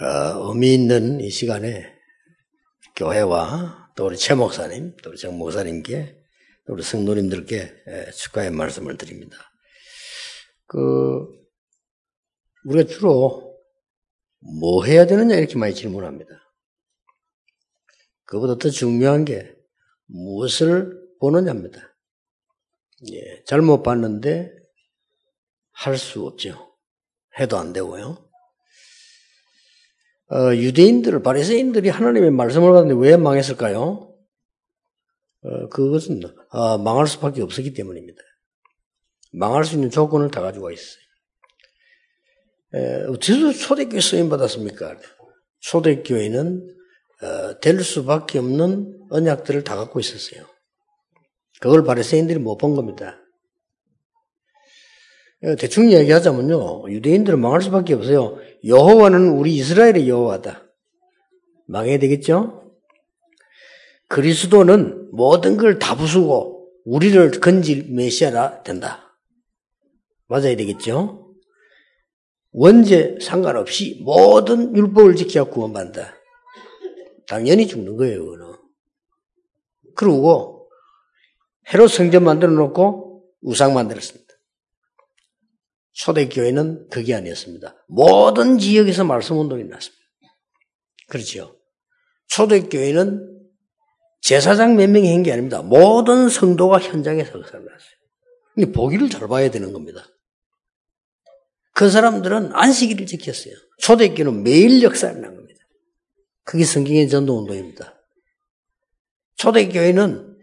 어, 의미 있는 이 시간에 교회와 또 우리 최 목사님, 또 우리 정 목사님께 또 우리 성도님들께 축하의 말씀을 드립니다. 그 우리가 주로 뭐 해야 되느냐 이렇게 많이 질문합니다. 그보다 더 중요한 게 무엇을 보느냐입니다. 예, 잘못 봤는데 할 수 없죠. 해도 안 되고요. 어, 유대인들, 바리새인들이 하나님의 말씀을 받는데 왜 망했을까요? 어, 그것은 어, 망할 수밖에 없었기 때문입니다. 망할 수 있는 조건을 다 가지고 있어요. 에, 어째서 초대교회 쓰임 받았습니까? 초대교회는 어, 될 수밖에 없는 언약들을 다 갖고 있었어요. 그걸 바리새인들이 못 본 겁니다. 대충 이야기하자면요. 유대인들은 망할 수밖에 없어요. 여호와는 우리 이스라엘의 여호와다. 망해야 되겠죠? 그리스도는 모든 걸 다 부수고 우리를 건질 메시아라 된다. 맞아야 되겠죠? 원죄 상관없이 모든 율법을 지켜 구원받는다. 당연히 죽는 거예요, 그거는. 그러고 헤롯 성전 만들어 놓고 우상 만들었습니다. 초대교회는 그게 아니었습니다. 모든 지역에서 말씀 운동이 났습니다. 그렇죠. 초대교회는 제사장 몇 명이 한 게 아닙니다. 모든 성도가 현장에서 역사를 났어요. 근데 보기를 잘 봐야 되는 겁니다. 그 사람들은 안식일을 지켰어요. 초대교회는 매일 역사를 난 겁니다. 그게 성경의 전도 운동입니다. 초대교회는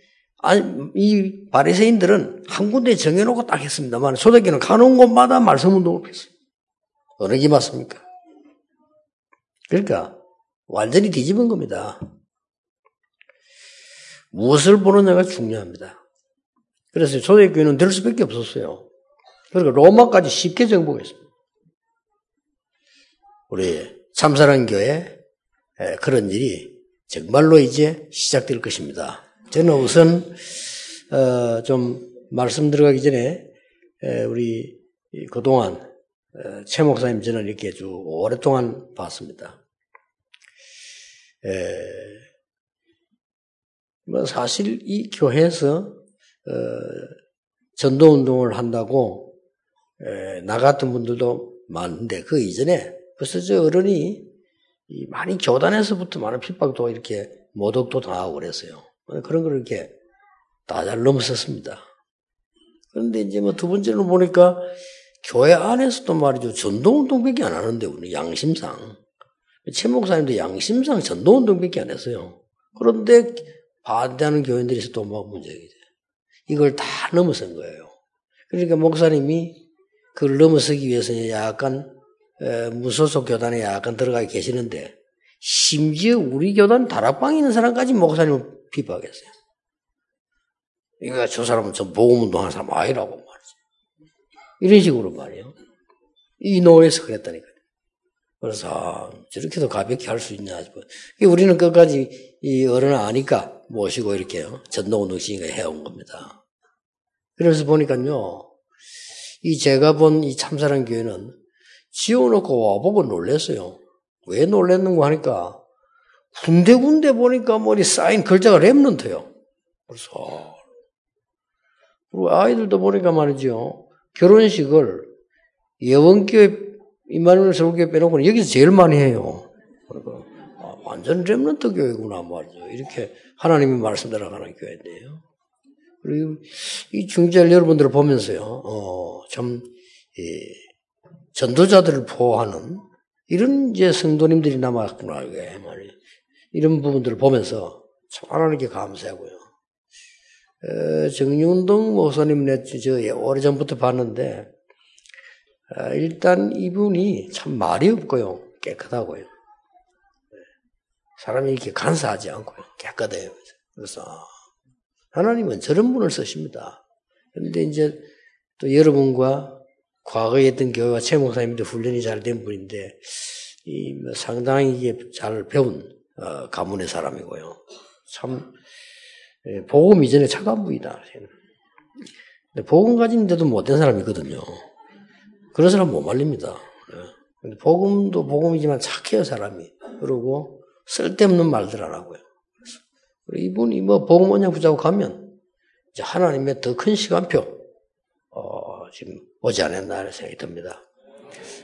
이 바리새인들은 한 군데 정해놓고 딱 했습니다만 초대교는 가는 곳마다 말씀 운동을 했어요. 어느 게 맞습니까? 그러니까 완전히 뒤집은 겁니다. 무엇을 보느냐가 중요합니다. 그래서 초대교회는 될 수밖에 없었어요. 그러니까 로마까지 쉽게 정복했습니다. 우리 참사랑 교회 그런 일이 정말로 이제 시작될 것입니다. 저는 우선 어, 좀 말씀 들어가기 전에 우리 그동안 어, 최 목사님 저는 이렇게 쭉 오랫동안 봤습니다. 뭐 사실 이 교회에서 어, 전도 운동을 한다고 나갔던 분들도 많은데 그 이전에 벌써 저 어른이 많이 교단에서부터 많은 핍박도 이렇게 모독도 당하고 그랬어요. 그런 걸 이렇게 다 잘 넘었었습니다. 그런데 이제 뭐 두 번째로 보니까 교회 안에서도 말이죠. 전도운동밖에 안 하는데, 우리 양심상. 최 목사님도 양심상 전도운동밖에 안 했어요. 그런데 반대하는 교인들이 있어도 막 문제가 돼. 이걸 다 넘어선 거예요. 그러니까 목사님이 그걸 넘어서기 위해서 약간 무소속 교단에 약간 들어가 계시는데 심지어 우리 교단 다락방에 있는 사람까지 목사님을 비박했어요. 그러니까 저 사람은 저 보험운동 하는 사람 아니라고 말이지. 이런 식으로 말이에요. 이 노예에서 그랬다니까요. 그래서 아, 저렇게도 가볍게 할 수 있냐. 우리는 끝까지 이 어른을 아니까 모시고 이렇게 전도운동 시니까 해온 겁니다. 그래서 보니까요. 이 제가 본 이 참사랑 교회는 지어놓고 와보고 놀랬어요. 왜 놀랬는가 하니까 군데군데 보니까 머리 쌓인 글자가 랩런트요. 그래서 그리고 아이들도 보니까 말이죠. 결혼식을 예원교회 이만훈 서울교회 빼놓고는 여기서 제일 많이 해요. 그러니까 아, 완전 랩런트 교회구나 말이죠. 이렇게 하나님의 말씀대로 가는 교회인데요. 그리고 이 중재를 여러분들을 보면서요. 어, 참 예, 전도자들을 보호하는 이런 이제 성도님들이 남았구나 이게 말이에요. 이런 부분들을 보면서 참 하나님께 감사하고요. 어, 정윤동 목사님 저 오래전부터 봤는데 어, 일단 이분이 참 말이 없고요. 깨끗하고요. 사람이 이렇게 간사하지 않고요. 깨끗해요. 그래서 하나님은 저런 분을 쓰십니다. 그런데 이제 또 여러분과 과거에 했던 교회와 최 목사님도 훈련이 잘 된 분인데 이뭐 상당히 잘 배운 어, 가문의 사람이고요. 참 예, 복음 이전에 차가운 분이다. 복음 가진데도 못된 사람이거든요. 그런 사람 못 말립니다. 예. 복음도 복음이지만 착해요, 사람이. 그러고 쓸데없는 말들 하라고요. 이분이 뭐 복음 원장 붙잡고 가면 이제 하나님의 더 큰 시간표, 어, 지금 오지 않았나 하는 생각이 듭니다.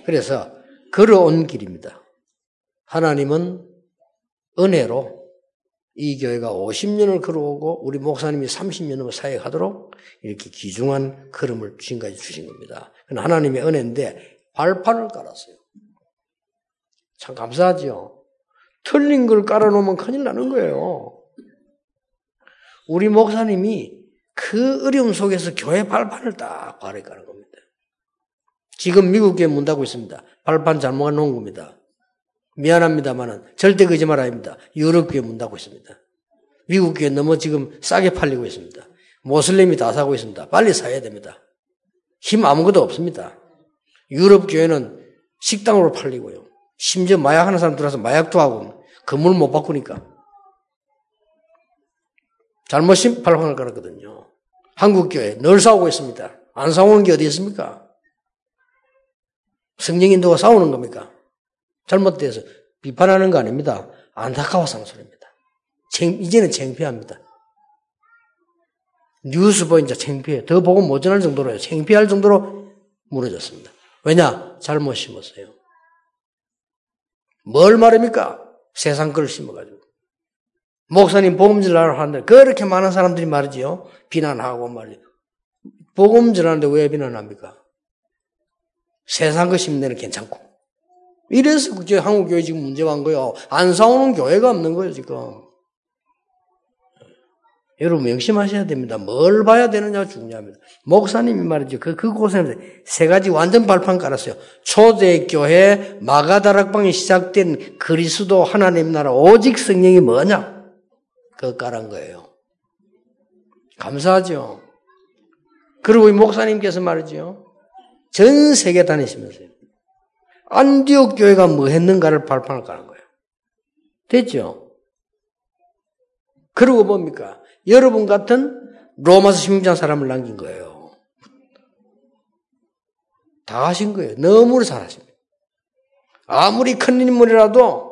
그래서 걸어온 길입니다. 하나님은 은혜로 이 교회가 50년을 걸어오고 우리 목사님이 30년을 사역하도록 이렇게 귀중한 걸음을 지금까지 주신 겁니다. 하나님의 은혜인데 발판을 깔았어요. 참 감사하죠. 틀린 걸 깔아놓으면 큰일 나는 거예요. 우리 목사님이 그 어려움 속에서 교회 발판을 딱 발에 까는 겁니다. 지금 미국 교회 문 닫고 있습니다. 발판 잘못 놓은 겁니다. 미안합니다만은 절대 거짓말 아닙니다. 유럽 교회 문 닫고 있습니다. 미국 교회 너무 지금 싸게 팔리고 있습니다. 모슬림이 다 사고 있습니다. 빨리 사야 됩니다. 힘 아무것도 없습니다. 유럽 교회는 식당으로 팔리고요. 심지어 마약 하는 사람 들어와서 마약도 하고 건물 못 바꾸니까 잘못 심팔판을 깔았거든요. 한국 교회 늘 싸우고 있습니다. 안 싸우는 게 어디 있습니까? 성령 인도가 싸우는 겁니까? 잘못돼서 비판하는 거 아닙니다. 안타까워서 하는 소리입니다. 이제는 창피합니다. 뉴스 보인 자 창피해. 더 보고 못 전할 정도로요. 창피할 정도로 무너졌습니다. 왜냐? 잘못 심었어요. 뭘 말합니까? 세상 걸 심어가지고. 목사님 전하러 하는데 그렇게 많은 사람들이 말이지요. 비난하고 말이죠. 복음 전하는데 왜 비난합니까? 세상 거 심는 데는 괜찮고. 이래서 한국 교회 지금 문제가 한 거예요. 안 싸우는 교회가 없는 거예요, 지금. 여러분 명심하셔야 됩니다. 뭘 봐야 되느냐 중요합니다. 목사님이 말이죠. 그, 그곳에 세 가지 완전 발판 깔았어요. 초대교회 마가다락방이 시작된 그리스도 하나님 나라 오직 성령이 뭐냐? 그거 깔은 거예요. 감사하죠. 그리고 이 목사님께서 말이죠. 전 세계 다니시면서요. 안디옥 교회가 뭐 했는가를 발판을 까는 거예요. 됐죠? 그리고 뭡니까? 여러분 같은 로마서 16장 사람을 남긴 거예요. 다 하신 거예요. 너무 잘하십니다. 아무리 큰 인물이라도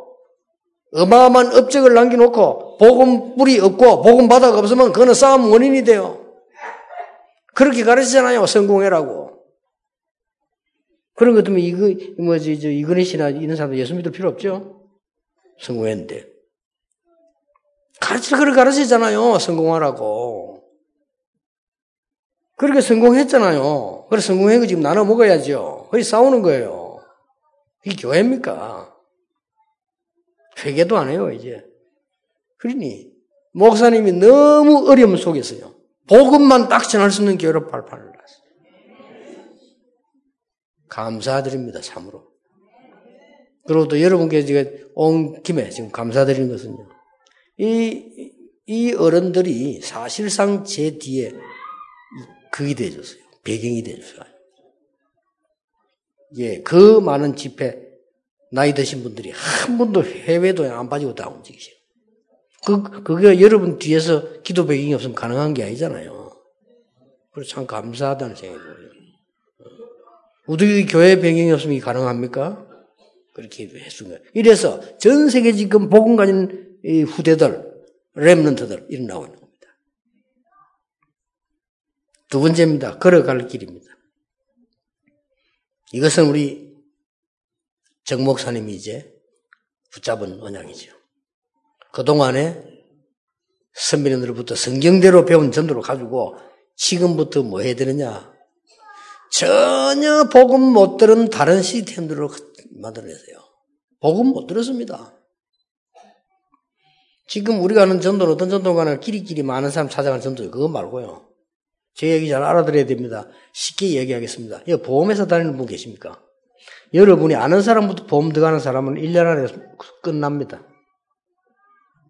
어마어마한 업적을 남겨놓고 복음 뿌리 없고 복음 바닥 없으면 그거는 싸움 원인이 돼요. 그렇게 가르치잖아요. 성공해라고. 그런 것 때문에 이거, 뭐지, 저, 이근희 씨나 이런 사람들 예수 믿을 필요 없죠? 성공했는데. 가르치를 그렇게 가르치잖아요. 성공하라고. 그렇게 성공했잖아요. 그래서 성공해고 지금 나눠 먹어야죠. 거기 싸우는 거예요. 이 교회입니까? 회개도 안 해요, 이제. 그러니, 목사님이 너무 어려움 속에서요. 복음만 딱 전할 수 있는 교회로 발판을 놨어요. 감사드립니다, 참으로. 그리고 또 여러분께 제가 온 김에 지금 감사드리는 것은요. 이, 이 어른들이 사실상 제 뒤에 그게 돼줬어요. 배경이 돼줬어요. 예, 그 많은 집회, 나이 드신 분들이 한 번도 해외도 안 빠지고 다 움직이세요. 그, 그게 여러분 뒤에서 기도 배경이 없으면 가능한 게 아니잖아요. 그래서 참 감사하다는 생각이 들어요. 우리 교회 배경이 없으면 가능합니까? 그렇게 했습 거예요. 이래서 전 세계 지금 복음 가진 후대들, 랩런트들 일어나고 있는 겁니다. 두 번째입니다. 걸어갈 길입니다. 이것은 우리 정 목사님이 이제 붙잡은 언약이죠. 그동안에 선배님들부터 성경대로 배운 전도를 가지고 지금부터 뭐 해야 되느냐? 전혀 복음 못 들은 다른 시스템들로 만들어내세요. 복음 못 들었습니다. 지금 우리가 하는 전도는 어떤 전도가 는 끼리끼리 많은 사람 찾아가는 전도 그거 말고요. 제 얘기 잘 알아들어야 됩니다. 쉽게 얘기하겠습니다. 이 보험회사 다니는 분 계십니까? 여러분이 아는 사람부터 보험 들어가는 사람은 1년 안에 끝납니다.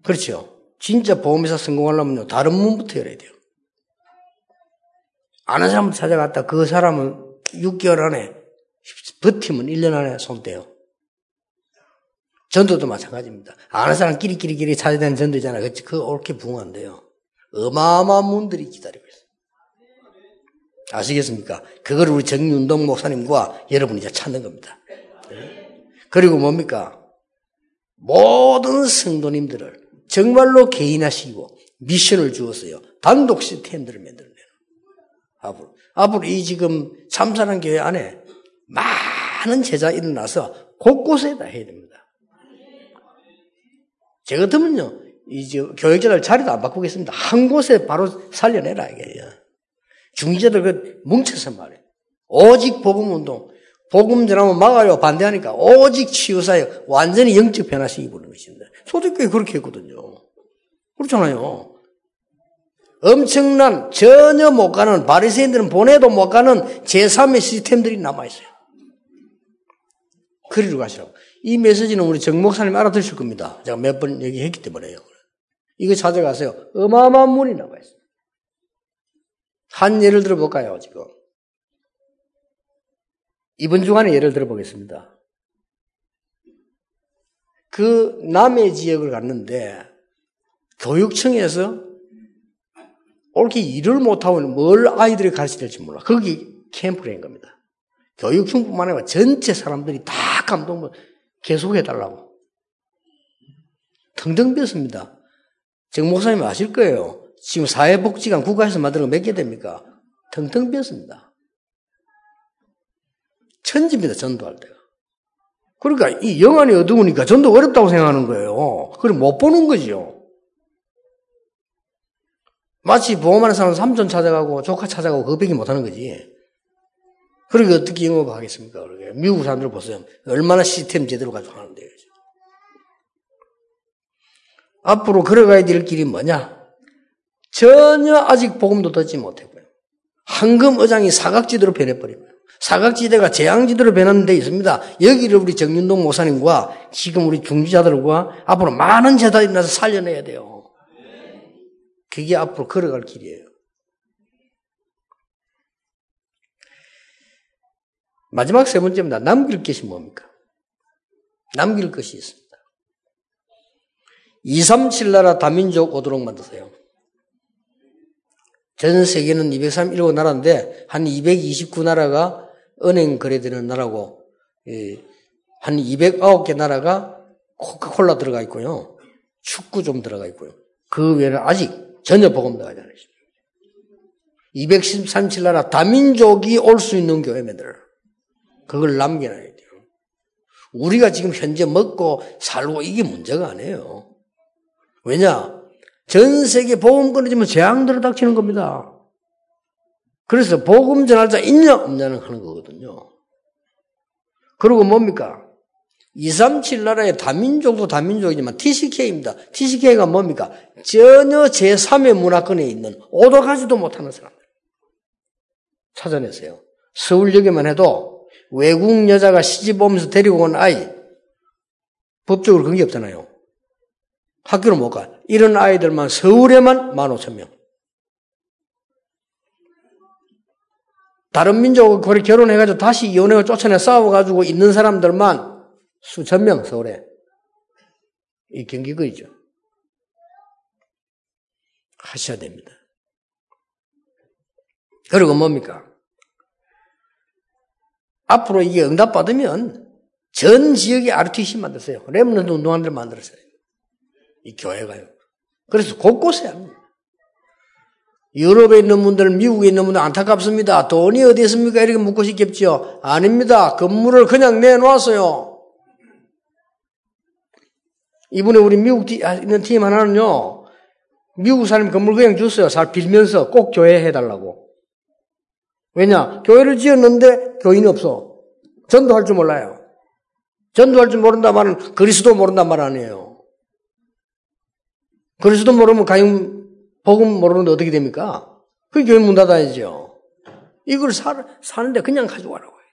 그렇죠? 진짜 보험회사 성공하려면요. 다른 문부터 열어야 돼요. 아는 사람부터 찾아갔다 그 사람은 6개월 안에 버티면 1년 안에 손대요. 전도도 마찬가지입니다. 아는 사람 끼리끼리끼리 찾아야 되는 전도잖아요. 그치? 그거 옳게 부응한데요. 어마어마한 문들이 기다리고 있어요. 아시겠습니까? 그걸 우리 정윤동 목사님과 여러분이 이제 찾는 겁니다. 네? 그리고 뭡니까? 모든 성도님들을 정말로 개인하시고 미션을 주었어요. 단독 시스템들을 만들어내는. 앞으로. 앞으로 이 지금 참사랑 교회 안에 많은 제자 일어나서 곳곳에 다 해야 됩니다. 제 같으면요, 이제 교육자들 자리도 안 바꾸겠습니다. 한 곳에 바로 살려내라, 이게. 중지자들 그 뭉쳐서 말이에요. 오직 복음운동. 복음 전하면 막아요. 반대하니까. 오직 치유사에 완전히 영적 변화시키 보는 것입니다. 소득교회 그렇게 했거든요. 그렇잖아요. 엄청난 전혀 못 가는 바리새인들은 보내도 못 가는 제3의 시스템들이 남아 있어요. 그리로 가시라고. 이 메시지는 우리 정 목사님 알아들으실 겁니다. 제가 몇 번 얘기했기 때문에요. 이거 찾아가세요. 어마어마한 문이 남아 있어요. 한 예를 들어볼까요, 지금? 이번 주간에 예를 들어보겠습니다. 그 남해 지역을 갔는데 교육청에서 옳게 일을 못하고 뭘 아이들이 가르쳐야 될지 몰라. 거기 캠프를 한 겁니다. 교육청뿐만 아니라 전체 사람들이 다 감동을 계속해달라고. 텅텅 비었습니다. 정 목사님 아실 거예요. 지금 사회복지관 국가에서 만든 거 몇 개 됩니까? 텅텅 비었습니다. 천지입니다, 전도할 때가. 그러니까 이 영안이 어두우니까 전도 어렵다고 생각하는 거예요. 그럼 못 보는 거죠. 마치 보험하는 사람은 삼촌 찾아가고 조카 찾아가고 그거밖에 못하는 거지. 그러게 어떻게 영업하겠습니까? 그러게. 미국 사람들 보세요. 얼마나 시스템 제대로 가지고 하는데. 앞으로 걸어가야 될 길이 뭐냐? 전혀 아직 복음도 듣지 못했고요. 황금 의장이 사각지대로 변해버리고요. 사각지대가 재앙지대로 변하는 데 있습니다. 여기를 우리 정윤동 목사님과 지금 우리 중지자들과 앞으로 많은 제자들이 나서 살려내야 돼요. 그게 앞으로 걸어갈 길이에요. 마지막 세 번째입니다. 남길 것이 뭡니까? 남길 것이 있습니다. 237 나라 다민족 오도록 만드세요. 전 세계는 237 나라인데 한 229나라가 은행 거래되는 나라고 한 209개 나라가 코카콜라 들어가 있고요. 축구 좀 들어가 있고요. 그 외에는 아직 전혀 복음 나가지 않으십니다. 237나라 다민족이 올 수 있는 교회 만들어. 그걸 남겨놔야 돼요. 우리가 지금 현재 먹고 살고 이게 문제가 아니에요. 왜냐? 전 세계 복음 끊어지면 재앙들을 닥치는 겁니다. 그래서 복음 전할 자 있냐 없냐는 하는 거거든요. 그리고 뭡니까? 237 나라의 다민족도 다민족이지만 TCK입니다. TCK가 뭡니까? 전혀 제3의 문화권에 있는 오도 가지도 못하는 사람들. 찾아냈어요. 서울역에만 해도 외국 여자가 시집 오면서 데리고 온 아이, 법적으로 그런 게 없잖아요. 학교를 못 가. 이런 아이들만 서울에만 15,000명. 다른 민족을 결혼해가지고 다시 연애가 쫓아내 싸워가지고 있는 사람들만 수천 명 서울에 이 경기거리죠. 하셔야 됩니다. 그리고 뭡니까? 앞으로 이게 응답받으면 전 지역에 RTC 만들었어요. 렘넌트 운동한들 만들었어요. 이 교회가요. 그래서 곳곳에 합니다. 유럽에 있는 분들, 미국에 있는 분들 안타깝습니다. 돈이 어디 있습니까? 이렇게 묻고 싶겠죠. 아닙니다. 건물을 그냥 내놓았어요. 이번에 우리 미국 아, 있는 팀 하나는요, 미국 사람 건물 그냥 줬어요. 잘 빌면서 꼭 교회 해달라고. 왜냐? 교회를 지었는데 교인이 없어. 전도할 줄 몰라요. 전도할 줄 모른다 말은 그리스도 모른다 말 아니에요. 그리스도 모르면 가용, 복음 모르는데 어떻게 됩니까? 그 교회 문 닫아야죠. 이걸 사, 사는데 그냥 가져가라고 해요.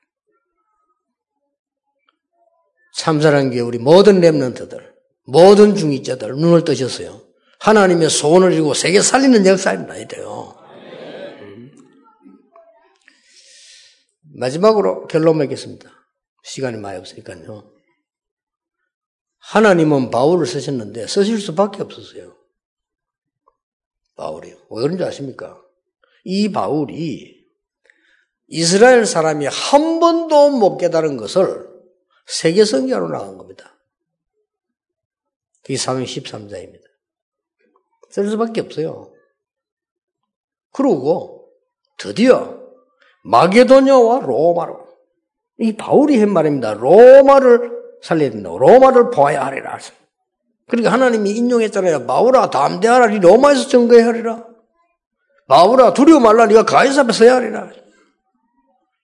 참사란 게 우리 모든 랩런트들. 모든 중위자들 눈을 뜨셨어요. 하나님의 소원을 이루고 세계 살리는 나야 돼요. 음. 마지막으로 결론 맺겠습니다. 시간이 많이 없으니까요. 하나님은 바울을 쓰셨는데 쓰실 수밖에 없었어요. 바울이요. 왜 그런지 아십니까? 이 바울이 이스라엘 사람이 한 번도 못 깨달은 것을 세계 선교로 나간 겁니다. 그게 사명 13자입니다. 쓸 수밖에 없어요. 그러고 드디어 마게도냐와 로마로 이 바울이 한 말입니다. 로마를 살려야 된다. 로마를 보아야 하리라. 그러니까 하나님이 인용했잖아요. 바울아 담대하라. 니 로마에서 증거해야 하리라. 바울아 두려워 말라. 네가 가이사 앞에 서야 하리라.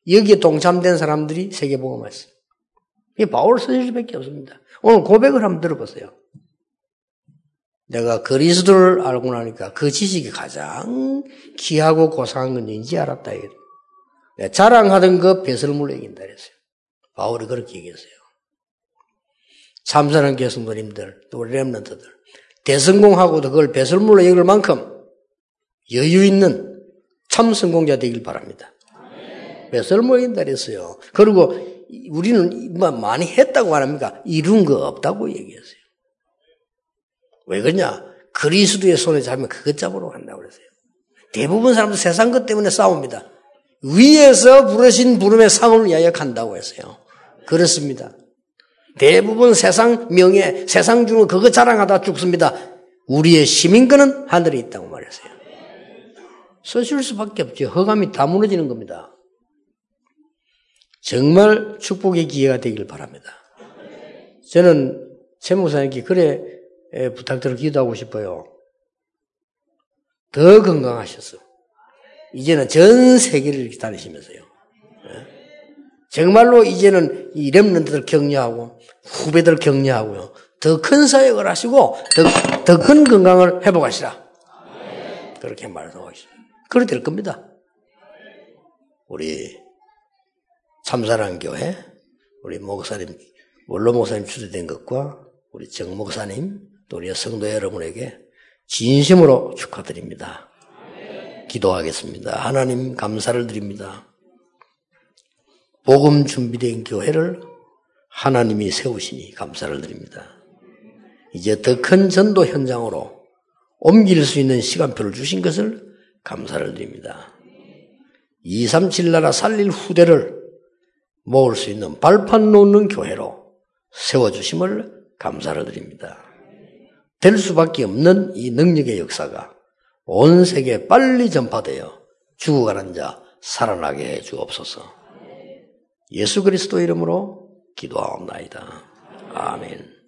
여기에 동참된 사람들이 세계복음했어. 이 바울 쓰실 수밖에 없습니다. 오늘 고백을 한번 들어보세요. 내가 그리스도를 알고 나니까 그 지식이 가장 귀하고 고상한 건 인지 알았다. 자랑하던 그 배설물로 이긴다 그랬어요. 바울이 그렇게 얘기했어요. 참선한 교수님들, 또 우리 랩런트들. 대성공하고도 그걸 배설물로 여길 만큼 여유 있는 참 성공자 되길 바랍니다. 배설물로 이긴다 그랬어요. 그리고 우리는 뭐 많이 했다고 말합니까? 이룬 거 없다고 얘기했어요. 왜 그러냐? 그리스도의 손에 잡으면 그것 잡으러 간다고 그랬어요. 대부분 사람들 세상 것 때문에 싸웁니다. 위에서 부르신 부름의 상을 간다고 했어요. 그렇습니다. 대부분 세상 명예, 세상 주는 그거 자랑하다 죽습니다. 우리의 시민권은 하늘에 있다고 말했어요. 서실 수밖에 없죠. 허감이 다 무너지는 겁니다. 정말 축복의 기회가 되길 바랍니다. 저는 최 목사님께 그래 부탁드려 기도하고 싶어요. 더 건강하셨어. 이제는 전 세계를 다니시면서요. 예? 정말로 이제는 이 렘런트들 격려하고 후배들 격려하고요. 더 큰 사역을 하시고 더 큰 건강을 회복하시라. 그렇게 말씀하시죠. 그렇게 될 겁니다. 우리 참사랑 교회 우리 목사님 원로 목사님 추대된 것과 우리 정 목사님 또 우리 성도 여러분에게 진심으로 축하드립니다. 기도하겠습니다. 하나님 감사를 드립니다. 복음 준비된 교회를 하나님이 세우시니 감사를 드립니다. 이제 더 큰 전도 현장으로 옮길 수 있는 시간표를 주신 것을 감사를 드립니다. 237 나라 살릴 후대를 모을 수 있는 발판 놓는 교회로 세워주심을 감사를 드립니다. 될 수밖에 없는 이 능력의 역사가 온 세계에 빨리 전파되어 죽어가는 자 살아나게 해 주옵소서. 예수 그리스도 이름으로 기도하옵나이다. 아멘.